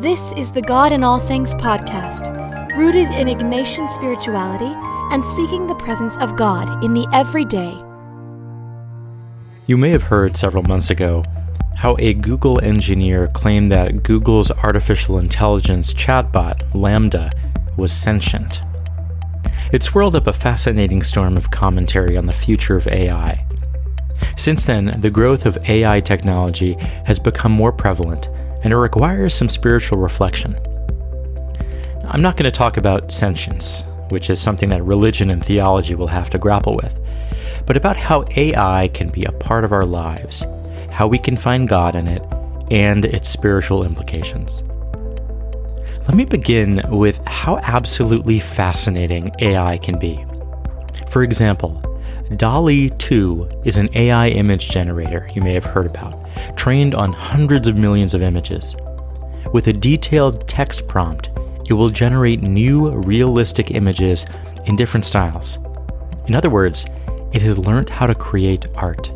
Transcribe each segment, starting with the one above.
This is the God in All Things podcast, rooted in Ignatian spirituality and seeking the presence of God in the everyday. You may have heard several months ago how a Google engineer claimed that Google's artificial intelligence chatbot, LaMDA, was sentient. It swirled up a fascinating storm of commentary on the future of AI. Since then, the growth of AI technology has become more prevalent and it requires some spiritual reflection. I'm not going to talk about sentience, which is something that religion and theology will have to grapple with, but about how AI can be a part of our lives, how we can find God in it, and its spiritual implications. Let me begin with how absolutely fascinating AI can be. For example, DALL-E 2 is an AI image generator you may have heard about trained on hundreds of millions of images. With a detailed text prompt, it will generate new, realistic images in different styles. In other words, it has learned how to create art.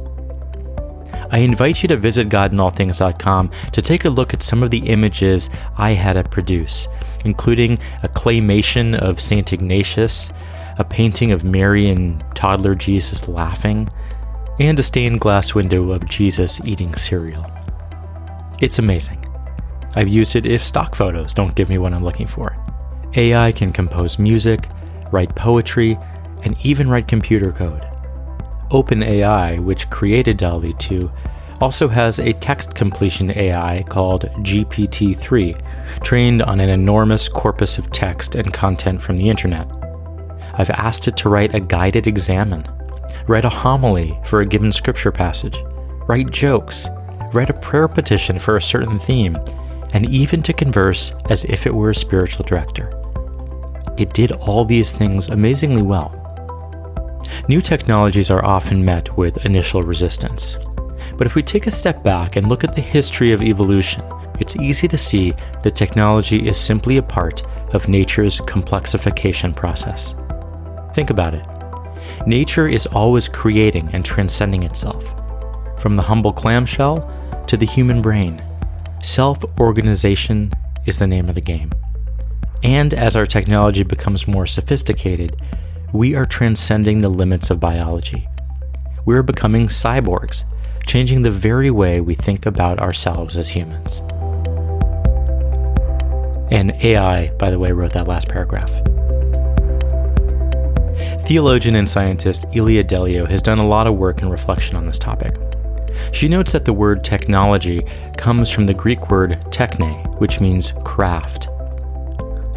I invite you to visit godinallthings.com to take a look at some of the images I had to produce, including a claymation of St. Ignatius, a painting of Mary and toddler Jesus laughing, and a stained glass window of Jesus eating cereal. It's amazing. I've used it if stock photos don't give me what I'm looking for. AI can compose music, write poetry, and even write computer code. OpenAI, which created DALL-E 2, also has a text completion AI called GPT 3, trained on an enormous corpus of text and content from the internet. I've asked it to write a guided examen write a homily for a given scripture passage, write jokes, write a prayer petition for a certain theme, and even to converse as if it were a spiritual director. It did all these things amazingly well. New technologies are often met with initial resistance. But if we take a step back and look at the history of evolution, it's easy to see that technology is simply a part of nature's complexification process. Think about it. Nature is always creating and transcending itself. From the humble clamshell to the human brain, self organization is the name of the game. And as our technology becomes more sophisticated, we are transcending the limits of biology. We are becoming cyborgs, changing the very way we think about ourselves as humans. And AI, by the way, wrote that last paragraph. Theologian and scientist Ilia Delio has done a lot of work and reflection on this topic. She notes that the word technology comes from the Greek word techne, which means craft.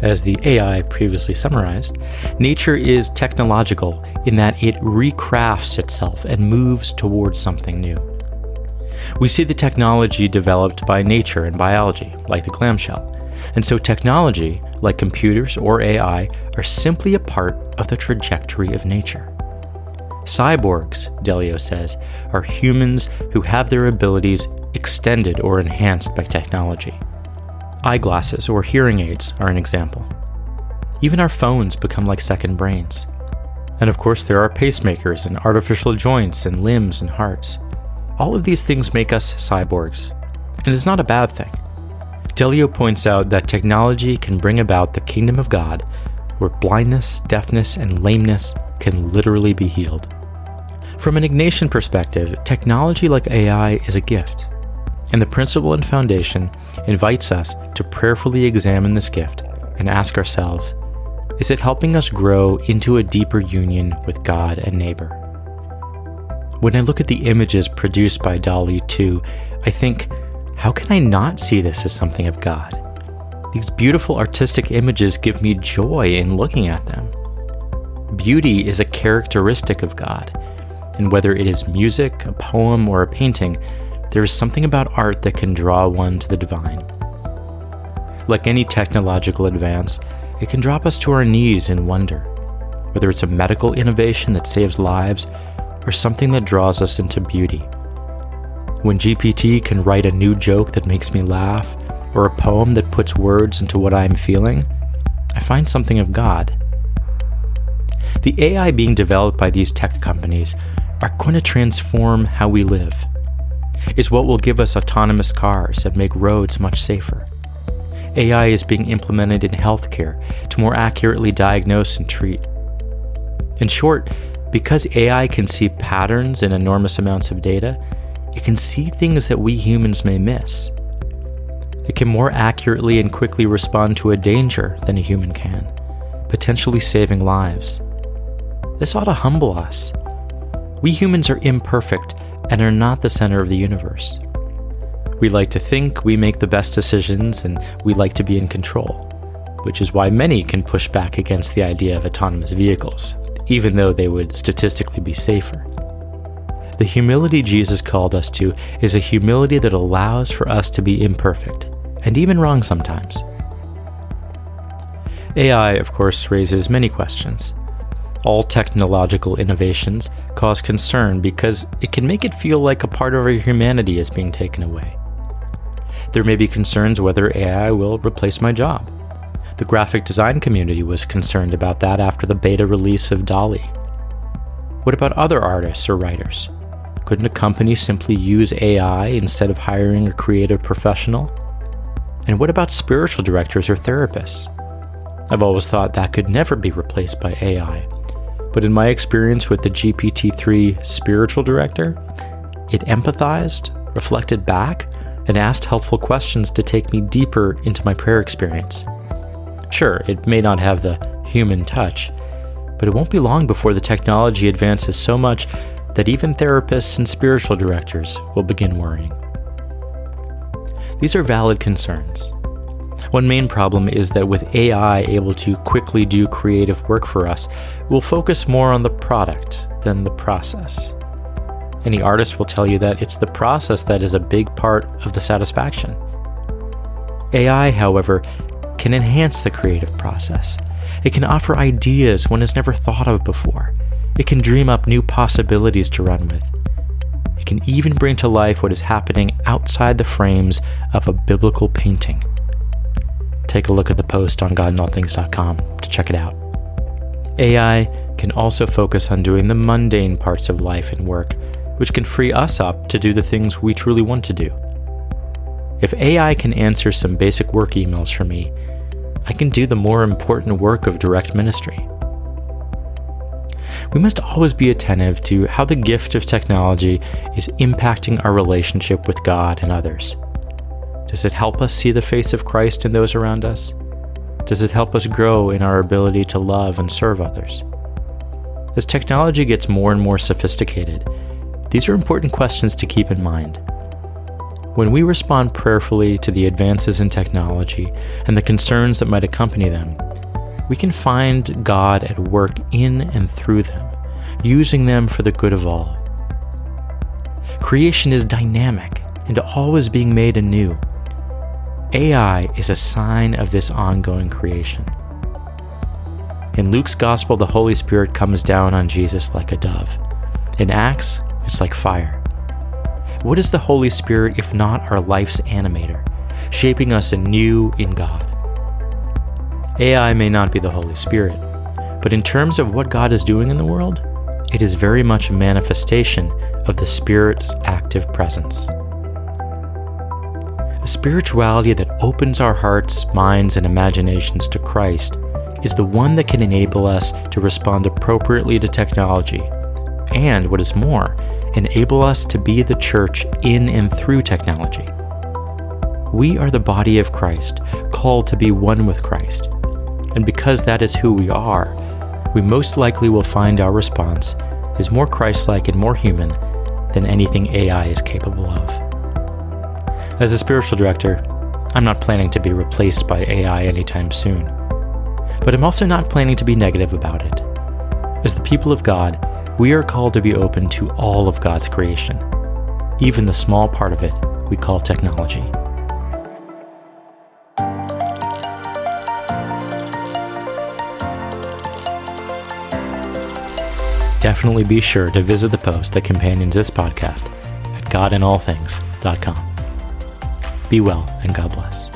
As the AI previously summarized, nature is technological in that it recrafts itself and moves towards something new. We see the technology developed by nature and biology, like the clamshell, and so technology, like computers or AI, are simply a part of the trajectory of nature. Cyborgs, Delio says, are humans who have their abilities extended or enhanced by technology. Eyeglasses or hearing aids are an example. Even our phones become like second brains. And of course, there are pacemakers and artificial joints and limbs and hearts. All of these things make us cyborgs. And it's not a bad thing. Delio points out that technology can bring about the kingdom of God where blindness, deafness, and lameness can literally be healed. From an Ignatian perspective, technology like AI is a gift, and the principle and foundation invites us to prayerfully examine this gift and ask ourselves is it helping us grow into a deeper union with God and neighbor? When I look at the images produced by DALL-E 2, I think, how can I not see this as something of God? These beautiful artistic images give me joy in looking at them. Beauty is a characteristic of God, and whether it is music, a poem, or a painting, there is something about art that can draw one to the divine. Like any technological advance, it can drop us to our knees in wonder, whether it's a medical innovation that saves lives or something that draws us into beauty. When GPT can write a new joke that makes me laugh, or a poem that puts words into what I am feeling, I find something of God. The AI being developed by these tech companies are going to transform how we live. It's what will give us autonomous cars that make roads much safer. AI is being implemented in healthcare to more accurately diagnose and treat. In short, because AI can see patterns in enormous amounts of data, it can see things that we humans may miss. It can more accurately and quickly respond to a danger than a human can, potentially saving lives. This ought to humble us. We humans are imperfect and are not the center of the universe. We like to think we make the best decisions and we like to be in control, which is why many can push back against the idea of autonomous vehicles, even though they would statistically be safer. The humility Jesus called us to is a humility that allows for us to be imperfect and even wrong sometimes. AI, of course, raises many questions. All technological innovations cause concern because it can make it feel like a part of our humanity is being taken away. There may be concerns whether AI will replace my job. The graphic design community was concerned about that after the beta release of DALL-E. What about other artists or writers? Couldn't a company simply use AI instead of hiring a creative professional? And what about spiritual directors or therapists? I've always thought that could never be replaced by AI. But in my experience with the GPT 3 spiritual director, it empathized, reflected back, and asked helpful questions to take me deeper into my prayer experience. Sure, it may not have the human touch, but it won't be long before the technology advances so much that even therapists and spiritual directors will begin worrying. These are valid concerns. One main problem is that with AI able to quickly do creative work for us, we'll focus more on the product than the process. Any artist will tell you that it's the process that is a big part of the satisfaction. AI, however, can enhance the creative process. It can offer ideas one has never thought of before. It can dream up new possibilities to run with It can even bring to life what is happening outside the frames of a biblical painting. Take a look at the post on godinallthings.com to check it out. AI can also focus on doing the mundane parts of life and work, which can free us up to do the things we truly want to do. If AI can answer some basic work emails for me, I can do the more important work of direct ministry we must always be attentive to how the gift of technology is impacting our relationship with God and others. Does it help us see the face of Christ in those around us? Does it help us grow in our ability to love and serve others? As technology gets more and more sophisticated, these are important questions to keep in mind. When we respond prayerfully to the advances in technology and the concerns that might accompany them, we can find God at work in and through them, using them for the good of all. Creation is dynamic and always being made anew. AI is a sign of this ongoing creation. In Luke's Gospel, the Holy Spirit comes down on Jesus like a dove. In Acts, it's like fire. What is the Holy Spirit if not our life's animator, shaping us anew in God? AI may not be the Holy Spirit, but in terms of what God is doing in the world, it is very much a manifestation of the Spirit's active presence. A spirituality that opens our hearts, minds, and imaginations to Christ is the one that can enable us to respond appropriately to technology, and what is more, enable us to be the church in and through technology. We are the body of Christ, called to be one with Christ and because that is who we are, we most likely will find our response is more Christ like and more human than anything AI is capable of. As a spiritual director, I'm not planning to be replaced by AI anytime soon. But I'm also not planning to be negative about it. As the people of God, we are called to be open to all of God's creation, even the small part of it we call technology. Definitely be sure to visit the post that companions this podcast at godinallthings.com. Be well and God bless.